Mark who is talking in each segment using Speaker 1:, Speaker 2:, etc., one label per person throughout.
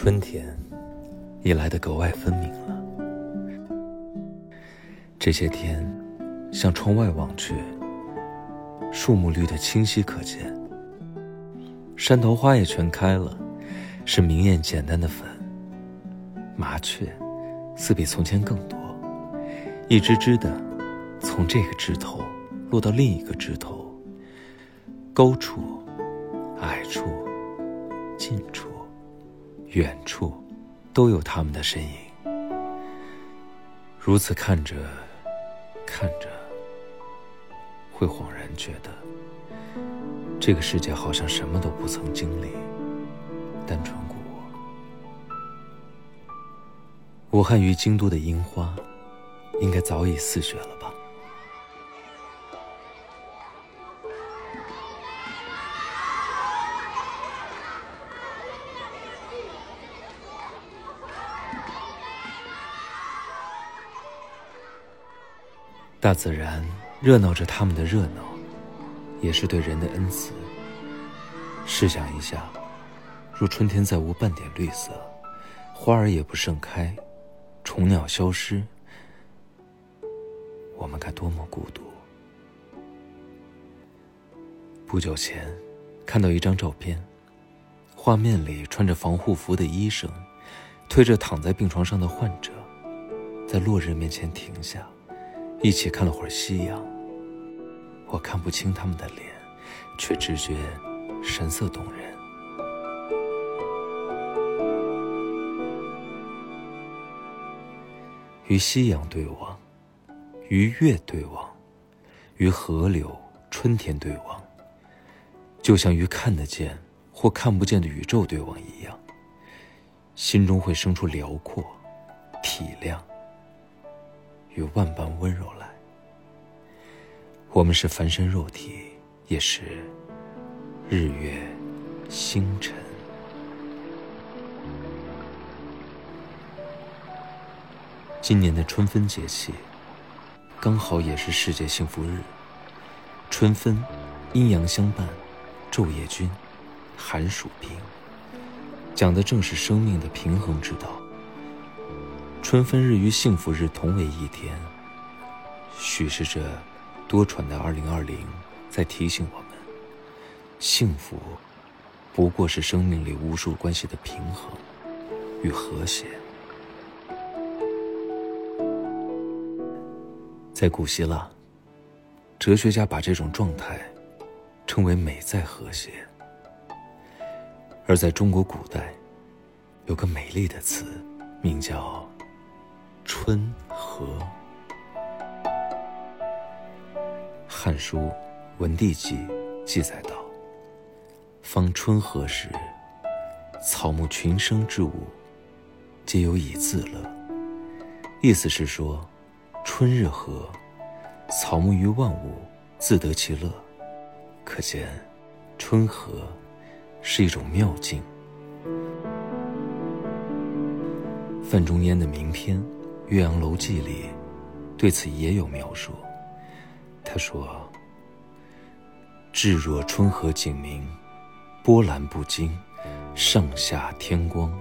Speaker 1: 春天已来得格外分明了。这些天，向窗外望去，树木绿得清晰可见，山头花也全开了，是明艳简单的粉。麻雀似比从前更多，一只只的从这个枝头落到另一个枝头，高处、矮处、近处。远处，都有他们的身影。如此看着，看着，会恍然觉得，这个世界好像什么都不曾经历，单纯过我。武汉与京都的樱花，应该早已似雪了大自然热闹着他们的热闹，也是对人的恩赐。试想一下，若春天再无半点绿色，花儿也不盛开，虫鸟消失，我们该多么孤独！不久前，看到一张照片，画面里穿着防护服的医生，推着躺在病床上的患者，在落日面前停下。一起看了会儿夕阳，我看不清他们的脸，却直觉神色动人。与夕阳对望，与月对望，与河流、春天对望，就像与看得见或看不见的宇宙对望一样，心中会生出辽阔、体谅。与万般温柔来，我们是凡身肉体，也是日月星辰。今年的春分节气，刚好也是世界幸福日。春分，阴阳相伴，昼夜均，寒暑平，讲的正是生命的平衡之道。春分日与幸福日同为一天，许是这多舛的二零二零在提醒我们：幸福不过是生命里无数关系的平衡与和谐。在古希腊，哲学家把这种状态称为“美在和谐”；而在中国古代，有个美丽的词，名叫。春和，《汉书·文帝纪》记载道：“方春和时，草木群生之物，皆有以自乐。”意思是说，春日和，草木与万物自得其乐。可见，春和是一种妙境。范仲淹的名篇。《岳阳楼记》里对此也有描述。他说：“至若春和景明，波澜不惊，上下天光，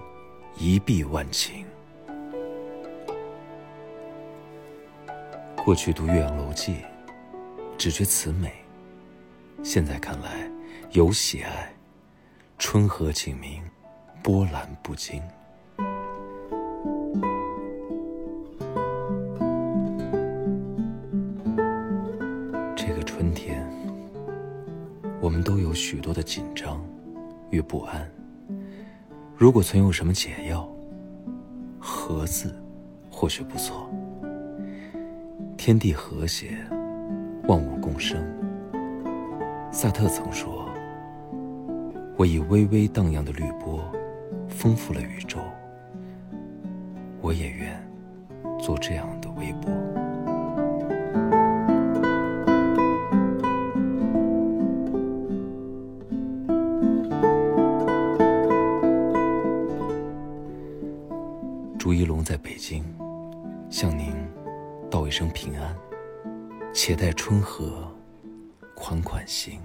Speaker 1: 一碧万顷。”过去读《岳阳楼记》，只觉词美；现在看来，有喜爱。春和景明，波澜不惊。许多的紧张与不安。如果存有什么解药，和字或许不错。天地和谐，万物共生。萨特曾说：“我以微微荡漾的绿波，丰富了宇宙。”我也愿做这样的微波。在北京，向您道一声平安，且待春和款款行。